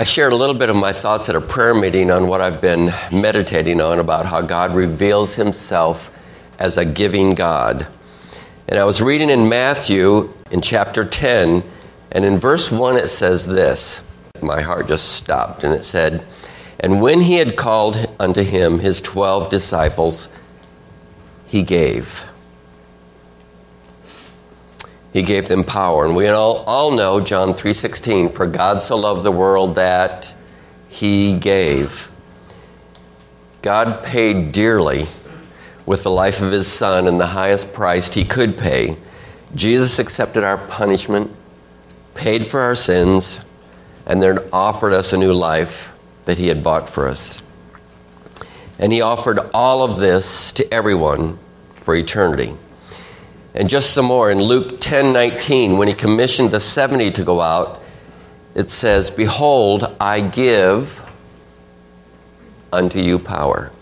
I shared a little bit of my thoughts at a prayer meeting on what I've been meditating on about how God reveals himself as a giving God. And I was reading in Matthew in chapter 10, and in verse 1 it says this. My heart just stopped, and it said, And when he had called unto him his twelve disciples, he gave. He gave them power. And we all, all know John 3.16, For God so loved the world that he gave. God paid dearly with the life of his son and the highest price he could pay. Jesus accepted our punishment, paid for our sins, and then offered us a new life that he had bought for us. And he offered all of this to everyone for eternity. And just some more in Luke 10 19, when he commissioned the 70 to go out, it says, Behold, I give unto you power.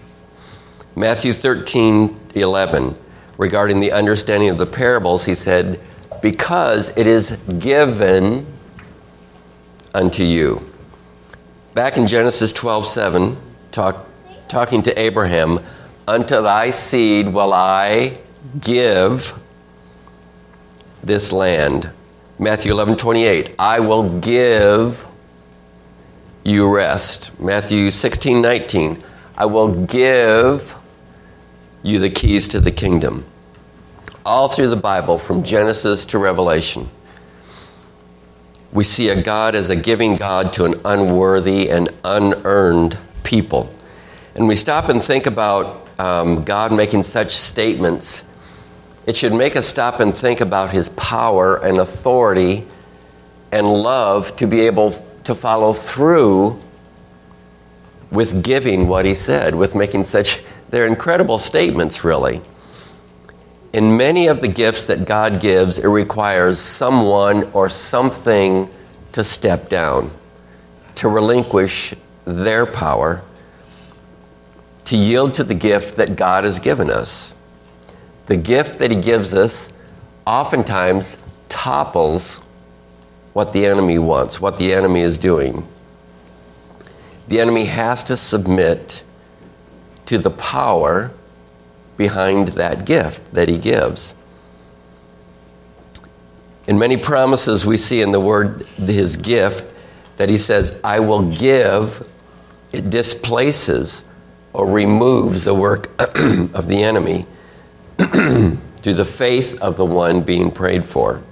Matthew 13 11, regarding the understanding of the parables, he said, Because it is given unto you. Back in Genesis 12 7, talk, talking to Abraham, Unto thy seed will I give this land. Matthew 11 28, I will give you rest. Matthew 16 19, I will give you the keys to the kingdom. All through the Bible, from Genesis to Revelation, we see a God as a giving God to an unworthy and unearned people. And we stop and think about um, God making such statements it should make us stop and think about his power and authority and love to be able to follow through with giving what he said, with making such, they're incredible statements, really. In many of the gifts that God gives, it requires someone or something to step down, to relinquish their power, to yield to the gift that God has given us the gift that he gives us oftentimes topples what the enemy wants, what the enemy is doing. The enemy has to submit to the power behind that gift that he gives. In many promises, we see in the word his gift that he says, I will give, it displaces or removes the work of the enemy to the faith of the one being prayed for.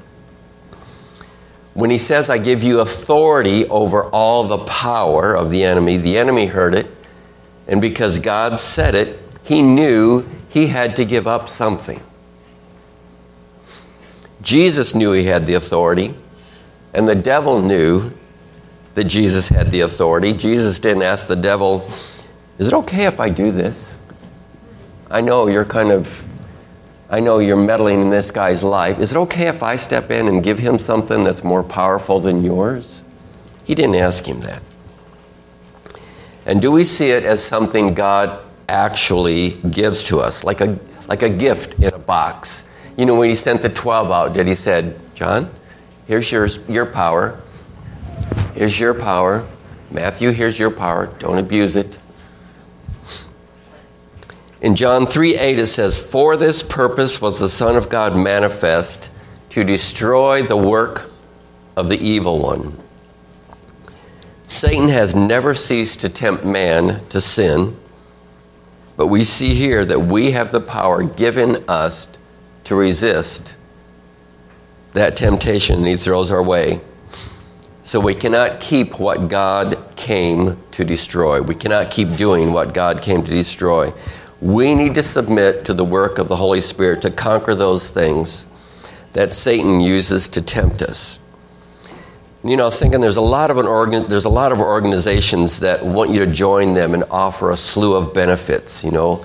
When he says, I give you authority over all the power of the enemy, the enemy heard it, and because God said it, he knew he had to give up something. Jesus knew he had the authority, and the devil knew that Jesus had the authority. Jesus didn't ask the devil, Is it okay if I do this? I know you're kind of I know you're meddling in this guy's life. Is it okay if I step in and give him something that's more powerful than yours? He didn't ask him that. And do we see it as something God actually gives to us, like a, like a gift in a box? You know, when he sent the 12 out, did he said, John, here's your, your power. Here's your power. Matthew, here's your power. Don't abuse it. In John 3 8, it says, For this purpose was the Son of God manifest to destroy the work of the evil one. Satan has never ceased to tempt man to sin, but we see here that we have the power given us to resist that temptation he throws our way. So we cannot keep what God came to destroy. We cannot keep doing what God came to destroy. We need to submit to the work of the Holy Spirit to conquer those things that Satan uses to tempt us. You know, I was thinking there's a lot of an organ, there's a lot of organizations that want you to join them and offer a slew of benefits. You know,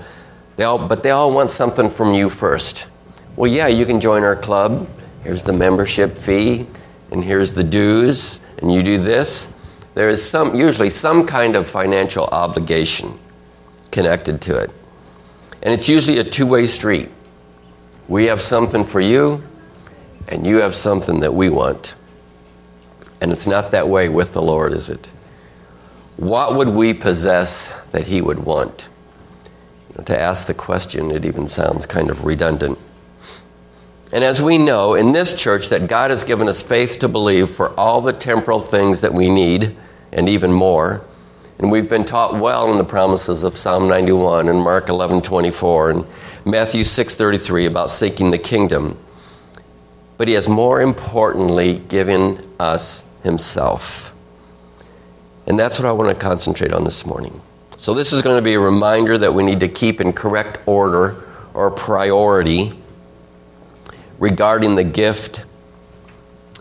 they all, but they all want something from you first. Well, yeah, you can join our club. Here's the membership fee, and here's the dues, and you do this. There is some, usually some kind of financial obligation connected to it. And it's usually a two way street. We have something for you, and you have something that we want. And it's not that way with the Lord, is it? what would we possess that he would want? You know, to ask the question, it even sounds kind of redundant. And as we know in this church, that God has given us faith to believe for all the temporal things that we need and even more. And we've been taught well in the promises of Psalm 91 and Mark 11 24 and Matthew 6 33 about seeking the kingdom. But He has more importantly given us Himself. And that's what I want to concentrate on this morning. So, this is going to be a reminder that we need to keep in correct order or priority regarding the gift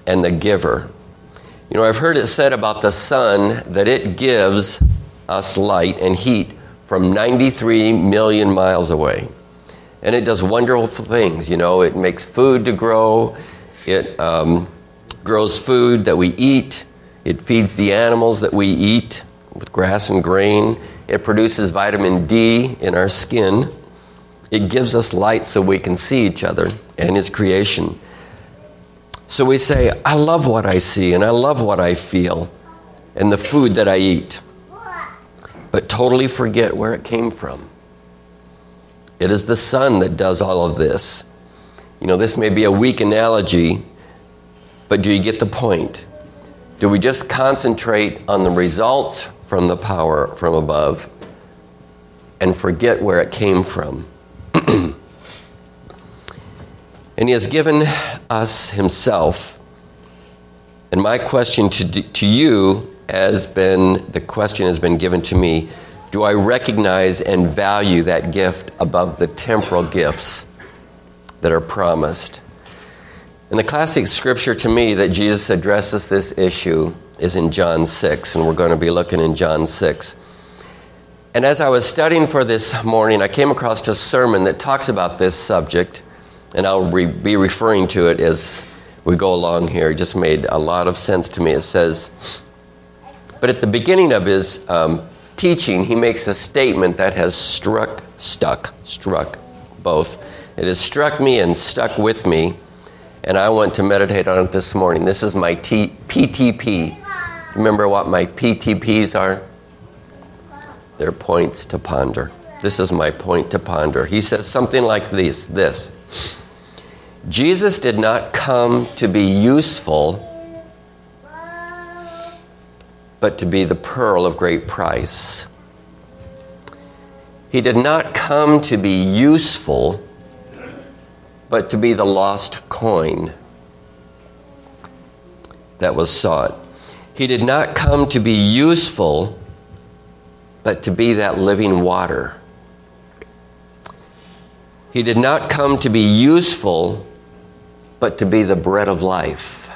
and the giver. You know, I've heard it said about the sun that it gives us light and heat from 93 million miles away. And it does wonderful things. You know, it makes food to grow, it um, grows food that we eat, it feeds the animals that we eat with grass and grain, it produces vitamin D in our skin. It gives us light so we can see each other and His creation. So we say, I love what I see and I love what I feel and the food that I eat, but totally forget where it came from. It is the sun that does all of this. You know, this may be a weak analogy, but do you get the point? Do we just concentrate on the results from the power from above and forget where it came from? And He has given us Himself. And my question to, to you has been the question has been given to me do I recognize and value that gift above the temporal gifts that are promised? And the classic scripture to me that Jesus addresses this issue is in John 6, and we're going to be looking in John 6. And as I was studying for this morning, I came across a sermon that talks about this subject and I'll re- be referring to it as we go along here. It just made a lot of sense to me. It says, but at the beginning of his um, teaching, he makes a statement that has struck, stuck, struck both. It has struck me and stuck with me, and I want to meditate on it this morning. This is my T- PTP. Remember what my PTPs are? They're points to ponder. This is my point to ponder. He says something like this, this. Jesus did not come to be useful, but to be the pearl of great price. He did not come to be useful, but to be the lost coin that was sought. He did not come to be useful, but to be that living water. He did not come to be useful, but to be the bread of life.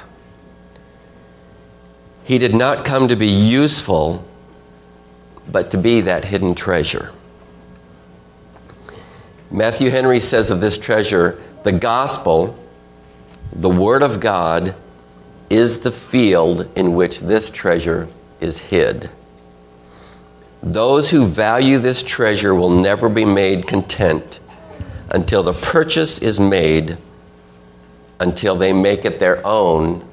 He did not come to be useful, but to be that hidden treasure. Matthew Henry says of this treasure the gospel, the Word of God, is the field in which this treasure is hid. Those who value this treasure will never be made content until the purchase is made until they make it their own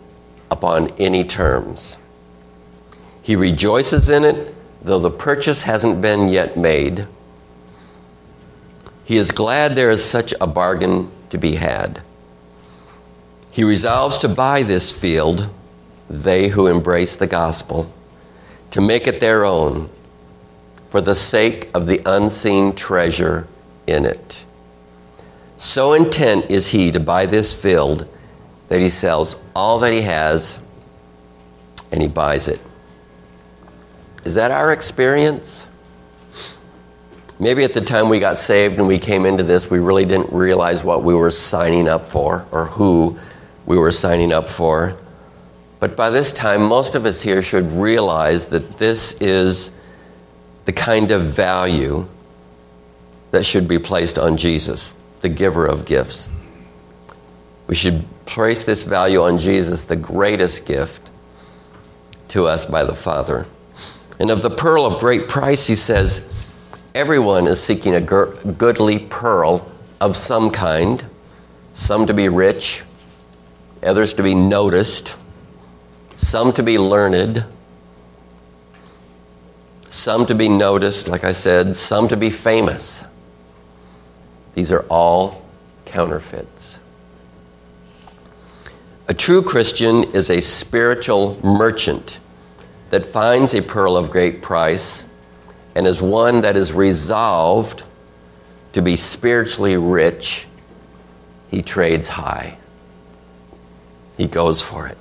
upon any terms. He rejoices in it, though the purchase hasn't been yet made. He is glad there is such a bargain to be had. He resolves to buy this field, they who embrace the gospel, to make it their own for the sake of the unseen treasure in it. So intent is he to buy this field that he sells all that he has and he buys it. Is that our experience? Maybe at the time we got saved and we came into this, we really didn't realize what we were signing up for or who we were signing up for. But by this time, most of us here should realize that this is the kind of value that should be placed on Jesus the giver of gifts. We should place this value on Jesus, the greatest gift to us by the Father. And of the pearl of great price, he says, everyone is seeking a goodly pearl of some kind, some to be rich, others to be noticed, some to be learned. some to be noticed, like I said, some to be famous. These are all counterfeits. A true Christian is a spiritual merchant that finds a pearl of great price and is one that is resolved to be spiritually rich. He trades high, he goes for it.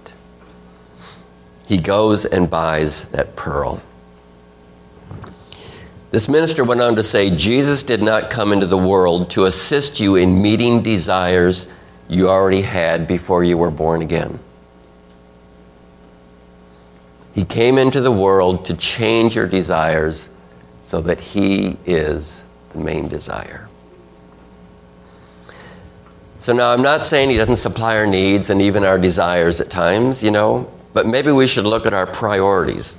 He goes and buys that pearl. This minister went on to say Jesus did not come into the world to assist you in meeting desires you already had before you were born again. He came into the world to change your desires so that He is the main desire. So now I'm not saying He doesn't supply our needs and even our desires at times, you know, but maybe we should look at our priorities.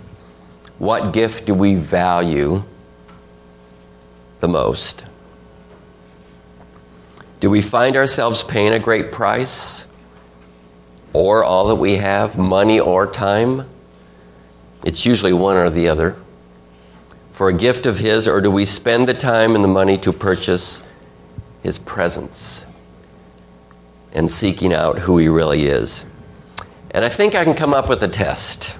What gift do we value the most? Do we find ourselves paying a great price? Or all that we have, money or time? It's usually one or the other. For a gift of His, or do we spend the time and the money to purchase His presence and seeking out who He really is? And I think I can come up with a test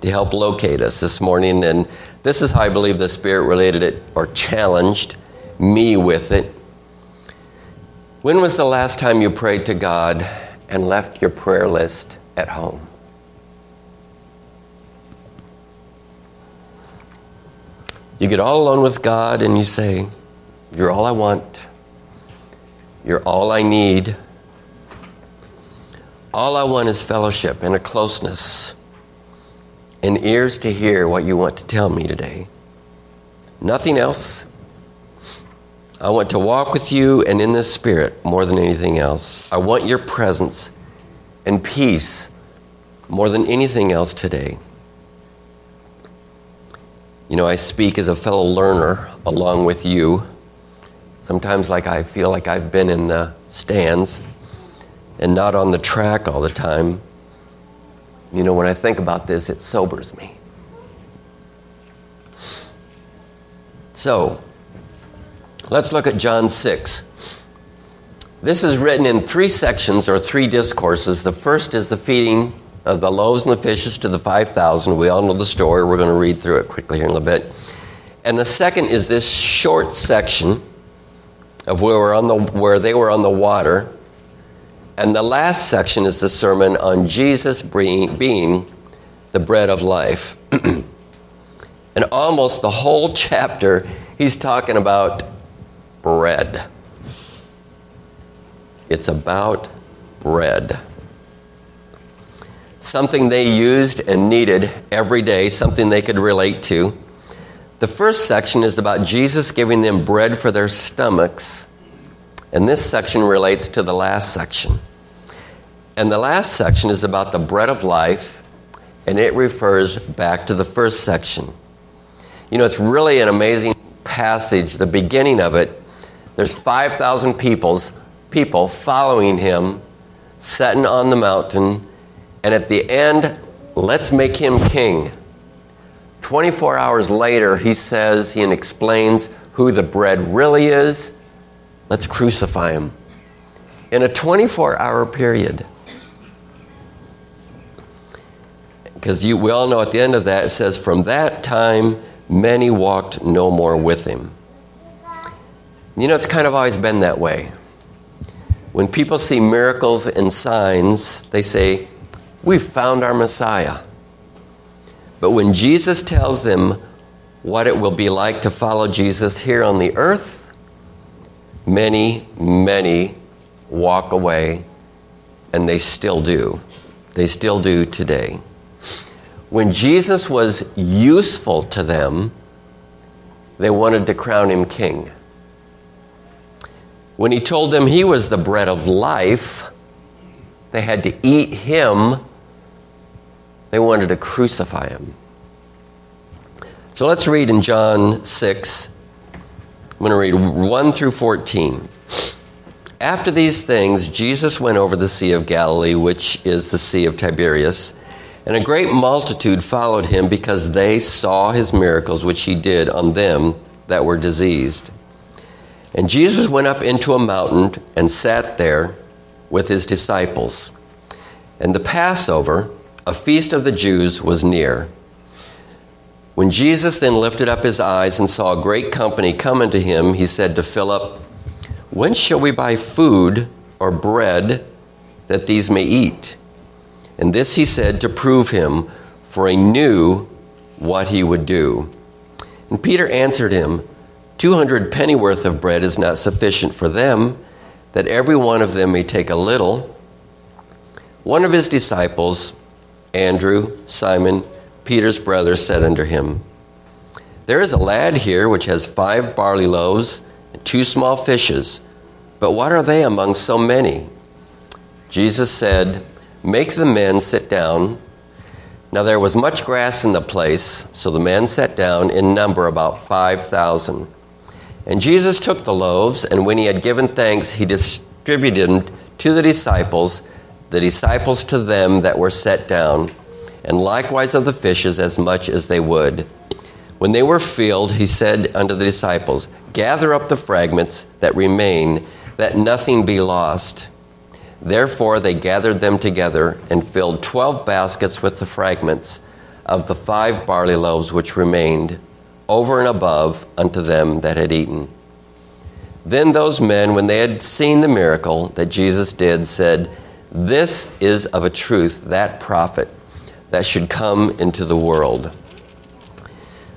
to help locate us this morning. And this is how I believe the Spirit related it or challenged me with it. When was the last time you prayed to God and left your prayer list at home? You get all alone with God and you say, You're all I want. You're all I need. All I want is fellowship and a closeness and ears to hear what you want to tell me today. Nothing else. I want to walk with you and in this Spirit more than anything else. I want your presence and peace more than anything else today. You know, I speak as a fellow learner along with you. Sometimes, like I feel like I've been in the stands and not on the track all the time. You know, when I think about this, it sobers me. So, Let's look at John 6. This is written in three sections or three discourses. The first is the feeding of the loaves and the fishes to the 5,000. We all know the story. We're going to read through it quickly here in a little bit. And the second is this short section of where, we're on the, where they were on the water. And the last section is the sermon on Jesus being, being the bread of life. and almost the whole chapter, he's talking about bread. It's about bread. Something they used and needed every day, something they could relate to. The first section is about Jesus giving them bread for their stomachs, and this section relates to the last section. And the last section is about the bread of life, and it refers back to the first section. You know, it's really an amazing passage, the beginning of it there's 5,000 peoples, people following him, sitting on the mountain, and at the end, let's make him king. 24 hours later, he says and explains who the bread really is. Let's crucify him. In a 24 hour period. Because we all know at the end of that, it says, From that time, many walked no more with him. You know, it's kind of always been that way. When people see miracles and signs, they say, We've found our Messiah. But when Jesus tells them what it will be like to follow Jesus here on the earth, many, many walk away, and they still do. They still do today. When Jesus was useful to them, they wanted to crown him king. When he told them he was the bread of life, they had to eat him. They wanted to crucify him. So let's read in John 6. I'm going to read 1 through 14. After these things, Jesus went over the Sea of Galilee, which is the Sea of Tiberias. And a great multitude followed him because they saw his miracles which he did on them that were diseased. And Jesus went up into a mountain and sat there with his disciples. And the Passover, a feast of the Jews, was near. When Jesus then lifted up his eyes and saw a great company come unto him, he said to Philip, When shall we buy food or bread that these may eat? And this he said to prove him, for he knew what he would do. And Peter answered him, Two hundred pennyworth of bread is not sufficient for them, that every one of them may take a little. One of his disciples, Andrew, Simon, Peter's brother, said unto him, There is a lad here which has five barley loaves and two small fishes, but what are they among so many? Jesus said, Make the men sit down. Now there was much grass in the place, so the men sat down in number about 5,000. And Jesus took the loaves, and when he had given thanks, he distributed them to the disciples, the disciples to them that were set down, and likewise of the fishes as much as they would. When they were filled, he said unto the disciples, Gather up the fragments that remain, that nothing be lost. Therefore they gathered them together and filled twelve baskets with the fragments of the five barley loaves which remained, over and above unto them that had eaten. Then those men, when they had seen the miracle that Jesus did, said, This is of a truth that prophet that should come into the world.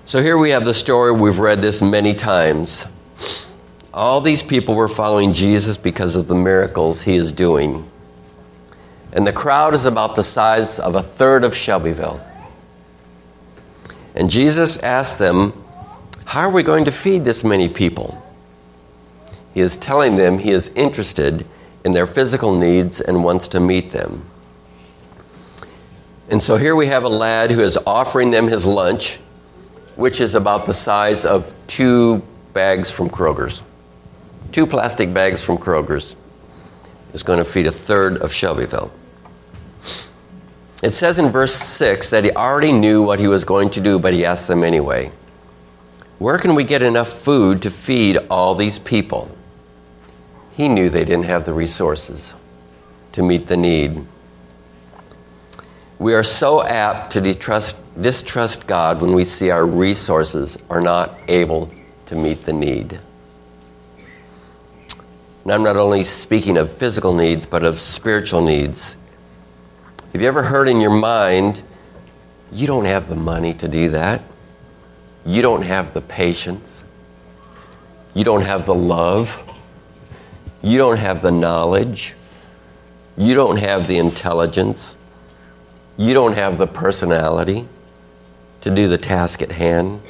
So here we have the story, we've read this many times. All these people were following Jesus because of the miracles he is doing. And the crowd is about the size of a third of Shelbyville. And Jesus asked them, How are we going to feed this many people? He is telling them he is interested in their physical needs and wants to meet them. And so here we have a lad who is offering them his lunch, which is about the size of two bags from Kroger's two plastic bags from Kroger's is going to feed a third of Shelbyville. It says in verse 6 that he already knew what he was going to do, but he asked them anyway. Where can we get enough food to feed all these people? He knew they didn't have the resources to meet the need. We are so apt to distrust, distrust God when we see our resources are not able to meet the need. And I'm not only speaking of physical needs, but of spiritual needs. Have you ever heard in your mind, you don't have the money to do that? You don't have the patience. You don't have the love. You don't have the knowledge. You don't have the intelligence. You don't have the personality to do the task at hand.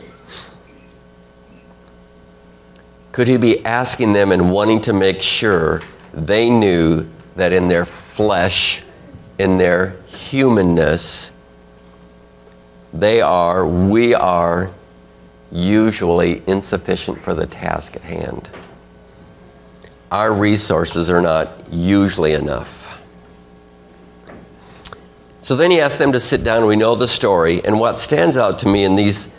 Could he be asking them and wanting to make sure they knew that in their flesh, in their humanness, they are, we are usually insufficient for the task at hand. Our resources are not usually enough. So then he asked them to sit down. We know the story. And what stands out to me in these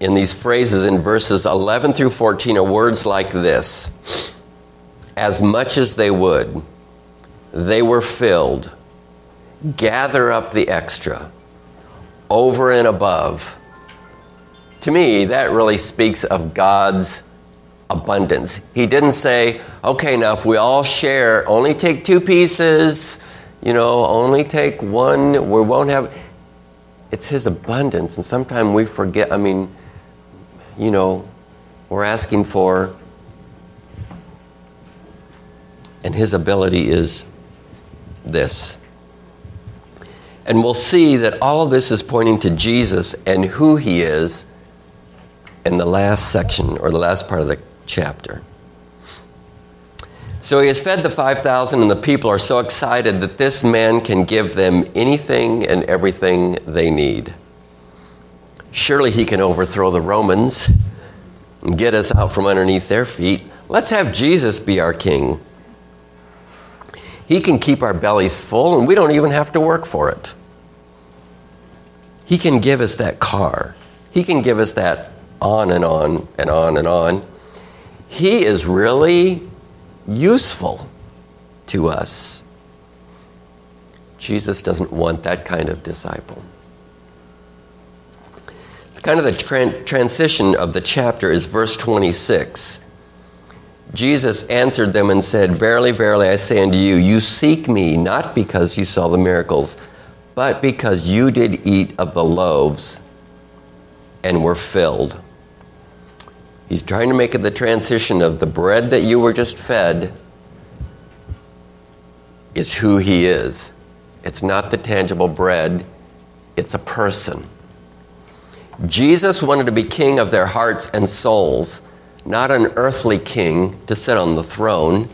in these phrases in verses 11 through 14 are words like this As much as they would, they were filled. Gather up the extra, over and above. To me, that really speaks of God's abundance. He didn't say, okay, now if we all share, only take two pieces, you know, only take one, we won't have. It's His abundance. And sometimes we forget, I mean, you know, we're asking for. And his ability is this. And we'll see that all of this is pointing to Jesus and who he is in the last section or the last part of the chapter. So he has fed the 5,000, and the people are so excited that this man can give them anything and everything they need. Surely he can overthrow the Romans and get us out from underneath their feet. Let's have Jesus be our king. He can keep our bellies full, and we don't even have to work for it. He can give us that car. He can give us that on and on and on and on. He is really useful to us. Jesus doesn't want that kind of disciple. Kind of the tran- transition of the chapter is verse 26. Jesus answered them and said, Verily, verily, I say unto you, you seek me not because you saw the miracles, but because you did eat of the loaves and were filled. He's trying to make the transition of the bread that you were just fed is who he is. It's not the tangible bread, it's a person. Jesus wanted to be king of their hearts and souls, not an earthly king to sit on the throne.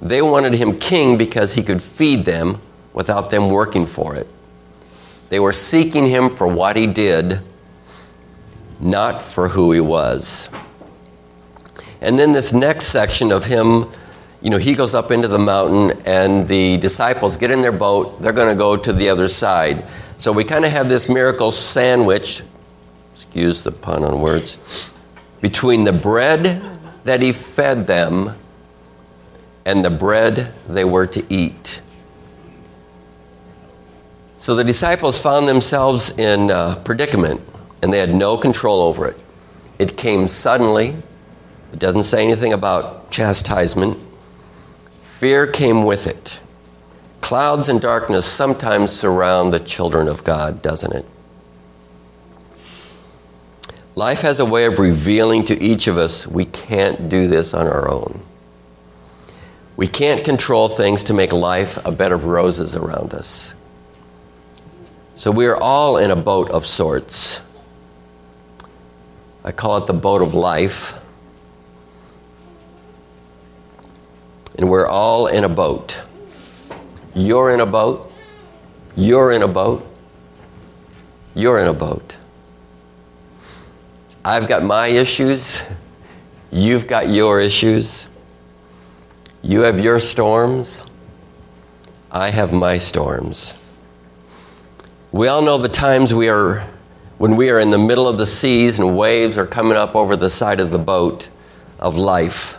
They wanted him king because he could feed them without them working for it. They were seeking him for what he did, not for who he was. And then this next section of him, you know, he goes up into the mountain and the disciples get in their boat. They're going to go to the other side. So we kind of have this miracle sandwiched, excuse the pun on words, between the bread that he fed them and the bread they were to eat. So the disciples found themselves in a predicament and they had no control over it. It came suddenly, it doesn't say anything about chastisement. Fear came with it. Clouds and darkness sometimes surround the children of God, doesn't it? Life has a way of revealing to each of us we can't do this on our own. We can't control things to make life a bed of roses around us. So we are all in a boat of sorts. I call it the boat of life. And we're all in a boat. You're in a boat. You're in a boat. You're in a boat. I've got my issues. You've got your issues. You have your storms. I have my storms. We all know the times we are when we are in the middle of the seas and waves are coming up over the side of the boat of life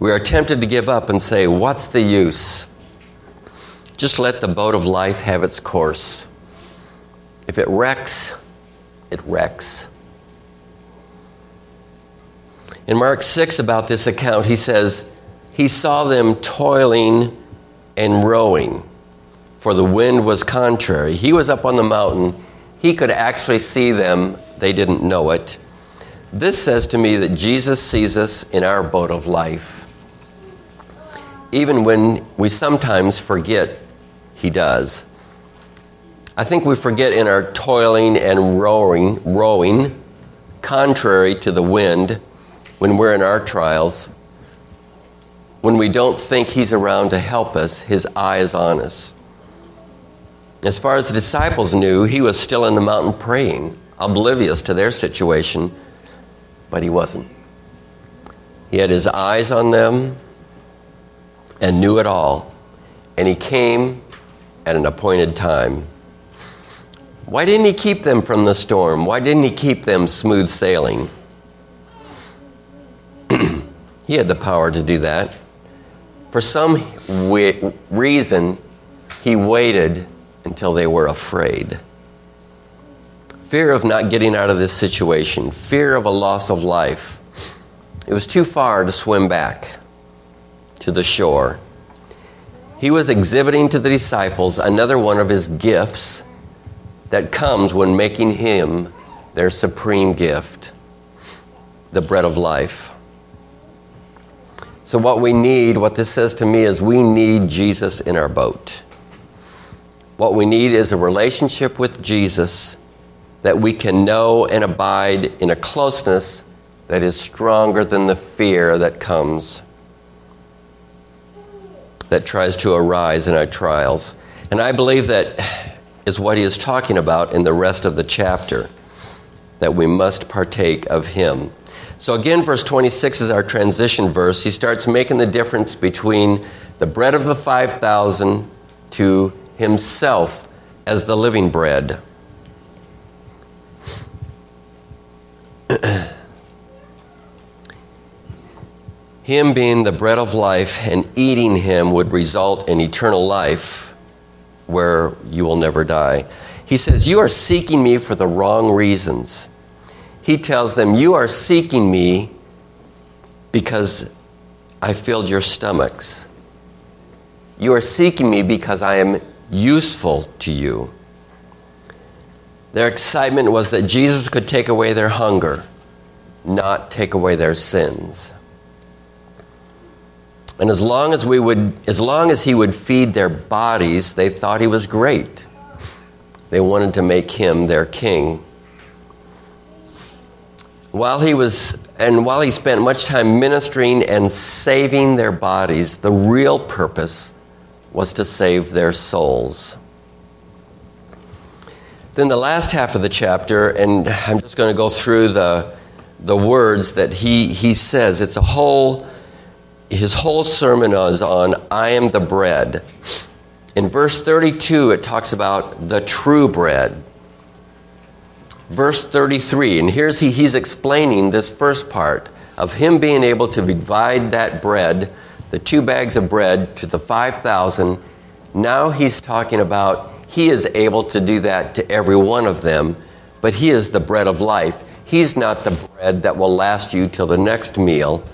we are tempted to give up and say, What's the use? Just let the boat of life have its course. If it wrecks, it wrecks. In Mark 6, about this account, he says, He saw them toiling and rowing, for the wind was contrary. He was up on the mountain. He could actually see them, they didn't know it. This says to me that Jesus sees us in our boat of life even when we sometimes forget He does. I think we forget in our toiling and rowing, rowing, contrary to the wind, when we're in our trials, when we don't think He's around to help us, His eye is on us. As far as the disciples knew, He was still in the mountain praying, oblivious to their situation, but He wasn't. He had His eyes on them, and knew it all, and he came at an appointed time. Why didn't he keep them from the storm? Why didn't he keep them smooth sailing? he had the power to do that. For some reason, he waited until they were afraid. Fear of not getting out of this situation, fear of a loss of life. It was too far to swim back to the shore. He was exhibiting to the disciples another one of his gifts that comes when making him their supreme gift the bread of life. So, what we need, what this says to me, is we need Jesus in our boat. What we need is a relationship with Jesus that we can know and abide in a closeness that is stronger than the fear that comes that tries to arise in our trials. And I believe that is what he is talking about in the rest of the chapter, that we must partake of him. So, again, verse 26 is our transition verse. He starts making the difference between the bread of the 5,000 to himself as the living bread. him being the bread of life and eating him would result in eternal life where you will never die. He says, You are seeking me for the wrong reasons. He tells them, You are seeking me because I filled your stomachs. You are seeking me because I am useful to you. Their excitement was that Jesus could take away their hunger, not take away their sins. And as long as we would as long as he would feed their bodies, they thought he was great. They wanted to make him their king. While he was and while he spent much time ministering and saving their bodies, the real purpose was to save their souls. Then the last half of the chapter, and I'm just going to go through the, the words that he, he says. It's a whole his whole sermon is on I am the bread. In verse 32, it talks about the true bread. Verse 33, and here's he, he's explaining this first part of him being able to divide that bread, the two bags of bread, to the 5,000. Now he's talking about he is able to do that to every one of them, but he is the bread of life. He's not the bread that will last you till the next meal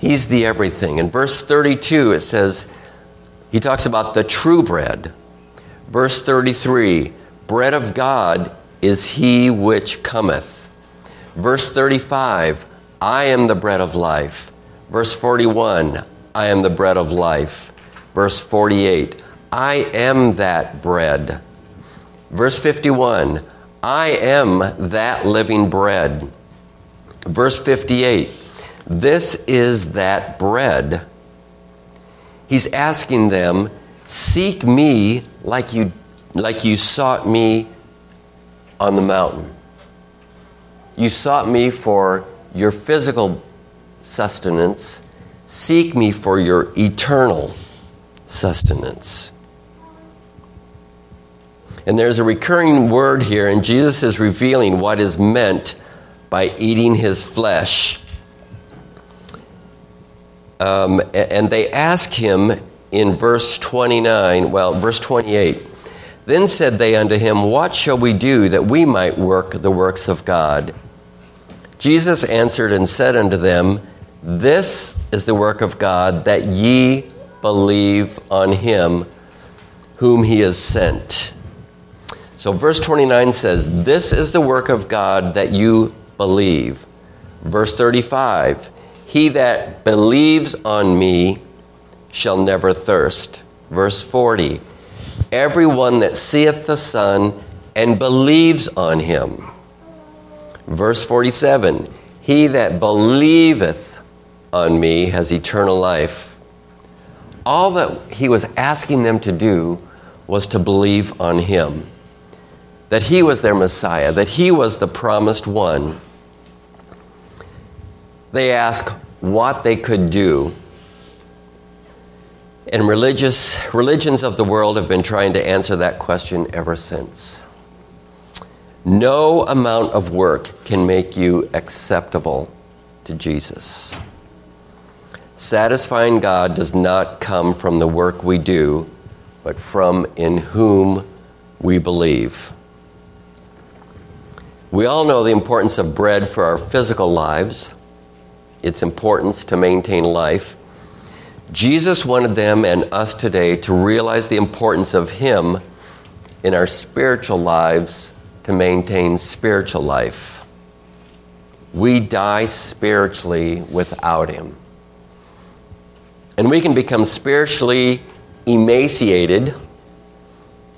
He's the everything. In verse 32, it says, he talks about the true bread. Verse 33, bread of God is he which cometh. Verse 35, I am the bread of life. Verse 41, I am the bread of life. Verse 48, I am that bread. Verse 51, I am that living bread. Verse 58, this is that bread. He's asking them, Seek me like you, like you sought me on the mountain. You sought me for your physical sustenance. Seek me for your eternal sustenance. And there's a recurring word here, and Jesus is revealing what is meant by eating his flesh. Um, and they ask him in verse 29, well, verse 28. Then said they unto him, What shall we do that we might work the works of God? Jesus answered and said unto them, This is the work of God, that ye believe on him whom he has sent. So, verse 29 says, This is the work of God that you believe. Verse 35, he that believes on me shall never thirst. Verse 40 Everyone that seeth the Son and believes on him. Verse 47 He that believeth on me has eternal life. All that he was asking them to do was to believe on him. That he was their Messiah, that he was the promised one they ask what they could do. And religious, religions of the world have been trying to answer that question ever since. No amount of work can make you acceptable to Jesus. Satisfying God does not come from the work we do, but from in whom we believe. We all know the importance of bread for our physical lives its importance to maintain life. Jesus wanted them and us today to realize the importance of Him in our spiritual lives to maintain spiritual life. We die spiritually without Him. And we can become spiritually emaciated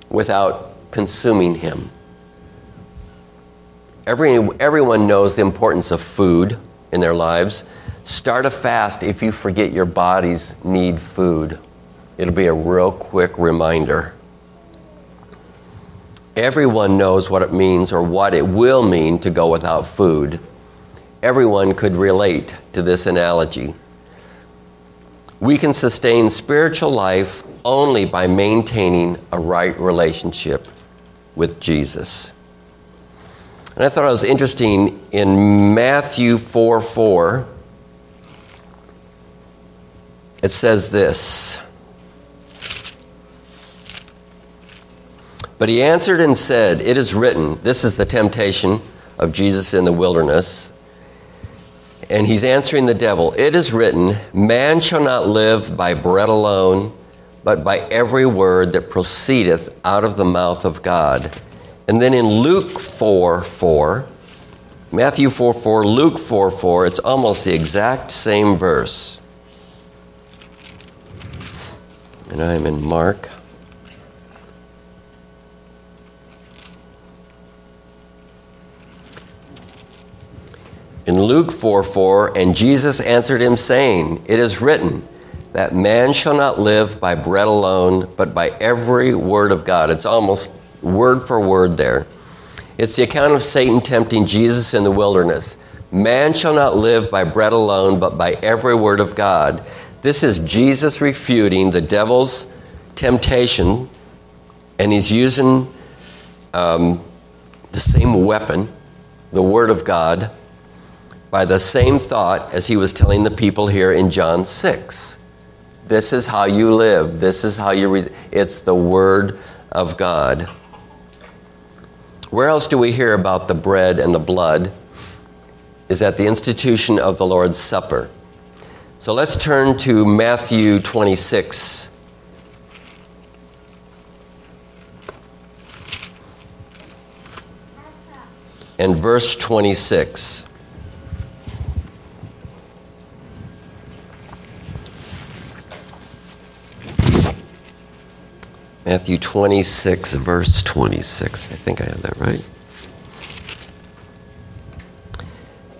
without consuming Him. Every, everyone knows the importance of food in their lives. Start a fast if you forget your bodies need food. It'll be a real quick reminder. Everyone knows what it means or what it will mean to go without food. Everyone could relate to this analogy. We can sustain spiritual life only by maintaining a right relationship with Jesus. And I thought it was interesting in Matthew 4 4, it says this. But he answered and said, It is written, this is the temptation of Jesus in the wilderness. And he's answering the devil, It is written, Man shall not live by bread alone, but by every word that proceedeth out of the mouth of God. And then in Luke 4 4, Matthew 4 4, Luke 4 4, it's almost the exact same verse. And I'm in Mark. In Luke 4 4, and Jesus answered him, saying, It is written, that man shall not live by bread alone, but by every word of God. It's almost word for word there. It's the account of Satan tempting Jesus in the wilderness. Man shall not live by bread alone, but by every word of God. This is Jesus refuting the devil's temptation, and he's using um, the same weapon, the Word of God, by the same thought as he was telling the people here in John 6. This is how you live. This is how you. Re- it's the Word of God. Where else do we hear about the bread and the blood? Is at the institution of the Lord's Supper. So let's turn to Matthew 26. And verse 26. Matthew 26, verse 26. I think I have that right.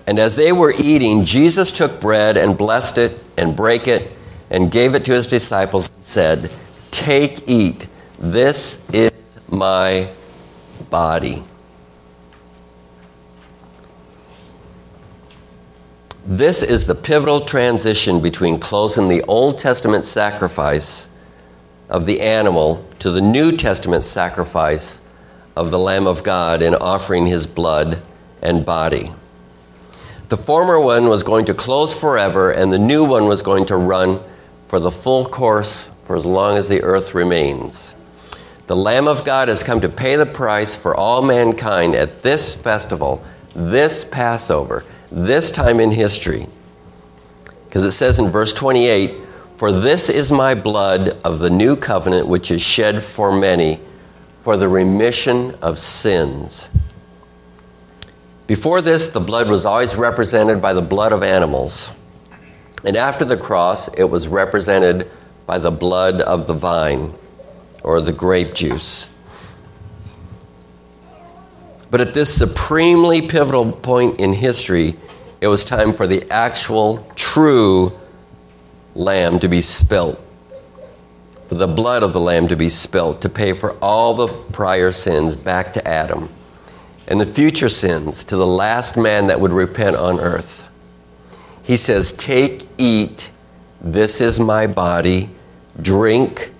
And as they were eating, Jesus took bread and blessed it and brake it and gave it to his disciples and said, Take, eat. This is my body. This is the pivotal transition between closing the Old Testament sacrifice of the animal to the New Testament sacrifice of the Lamb of God in offering his blood and body. The former one was going to close forever, and the new one was going to run for the full course for as long as the earth remains. The Lamb of God has come to pay the price for all mankind at this festival, this Passover, this time in history. Because it says in verse 28 for this is my blood of the new covenant, which is shed for many for the remission of sins. Before this, the blood was always represented by the blood of animals. And after the cross, it was represented by the blood of the vine or the grape juice. But at this supremely pivotal point in history, it was time for the actual, true lamb to be spilt, for the blood of the lamb to be spilt, to pay for all the prior sins back to Adam, and the future sins to the last man that would repent on earth. He says, Take, eat, this is my body, drink,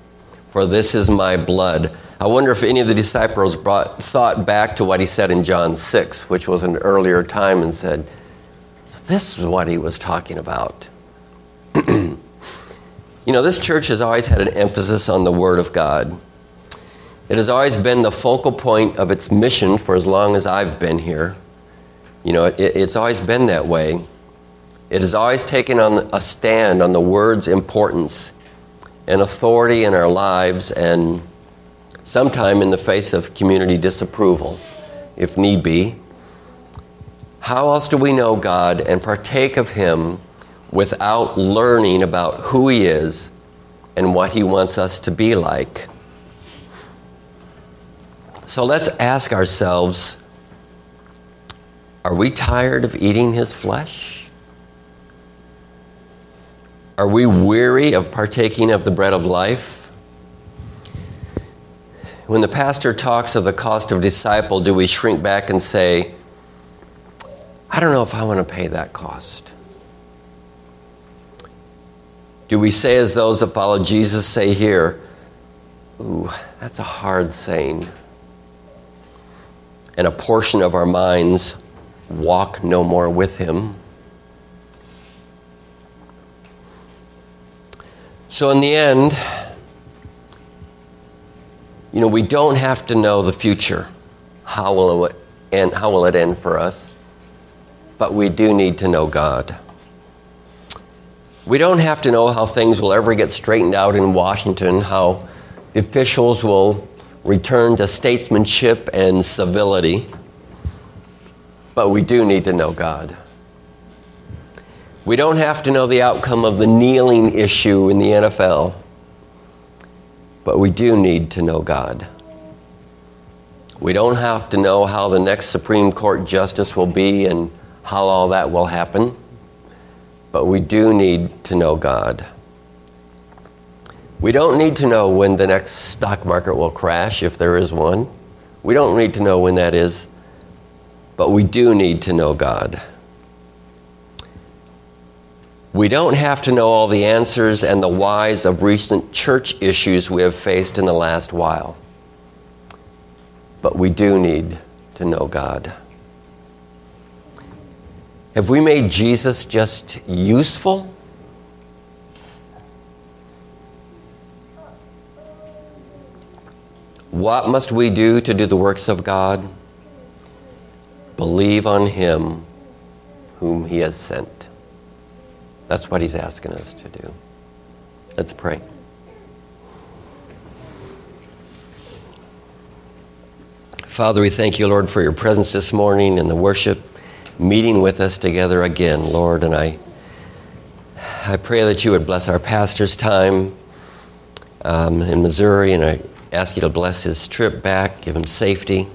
for this is my blood. I wonder if any of the disciples brought thought back to what he said in John 6, which was an earlier time, and said, So this is what he was talking about. You know, this church has always had an emphasis on the Word of God. It has always been the focal point of its mission for as long as I've been here. You know, it, it's always been that way. It has always taken on a stand on the Word's importance and authority in our lives, and sometime in the face of community disapproval, if need be. How else do we know God and partake of Him? Without learning about who He is and what He wants us to be like. So let's ask ourselves are we tired of eating His flesh? Are we weary of partaking of the bread of life? When the pastor talks of the cost of disciple, do we shrink back and say, I don't know if I want to pay that cost? Do we say, as those that follow Jesus say here, Ooh, that's a hard saying. and a portion of our minds walk no more with Him. So, in the end, you know, we don't have to know the future. How will it end, how will it end for us? But we do need to know God. We don't have to know how things will ever get straightened out in Washington, how the officials will return to statesmanship and civility. But we do need to know God. We don't have to know the outcome of the kneeling issue in the NFL, but we do need to know God. We don't have to know how the next Supreme Court justice will be and how all that will happen, but we do need to know God. We don't need to know when the next stock market will crash, if there is one. We don't need to know when that is, but we do need to know God. We don't have to know all the answers and the whys of recent church issues we have faced in the last while. But we do need to know God. Have we made Jesus just useful? What must we do to do the works of God? Believe on Him whom He has sent. That's what he's asking us to do. Let's pray. Father, we thank you, Lord, for your presence this morning in the worship, meeting with us together again, Lord. And I, I pray that you would bless our pastor's time um, in Missouri, and I ask you to bless his trip back, give him safety.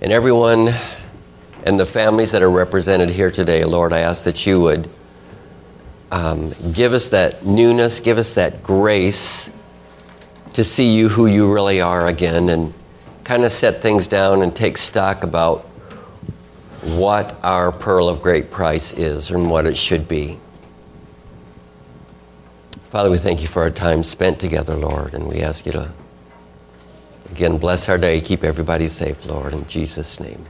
And everyone and the families that are represented here today, Lord, I ask that you would um, give us that newness, give us that grace to see you who you really are again and kind of set things down and take stock about what our pearl of great price is and what it should be. Father, we thank you for our time spent together, Lord, and we ask you to, again, bless our day, keep everybody safe, Lord, in Jesus' name.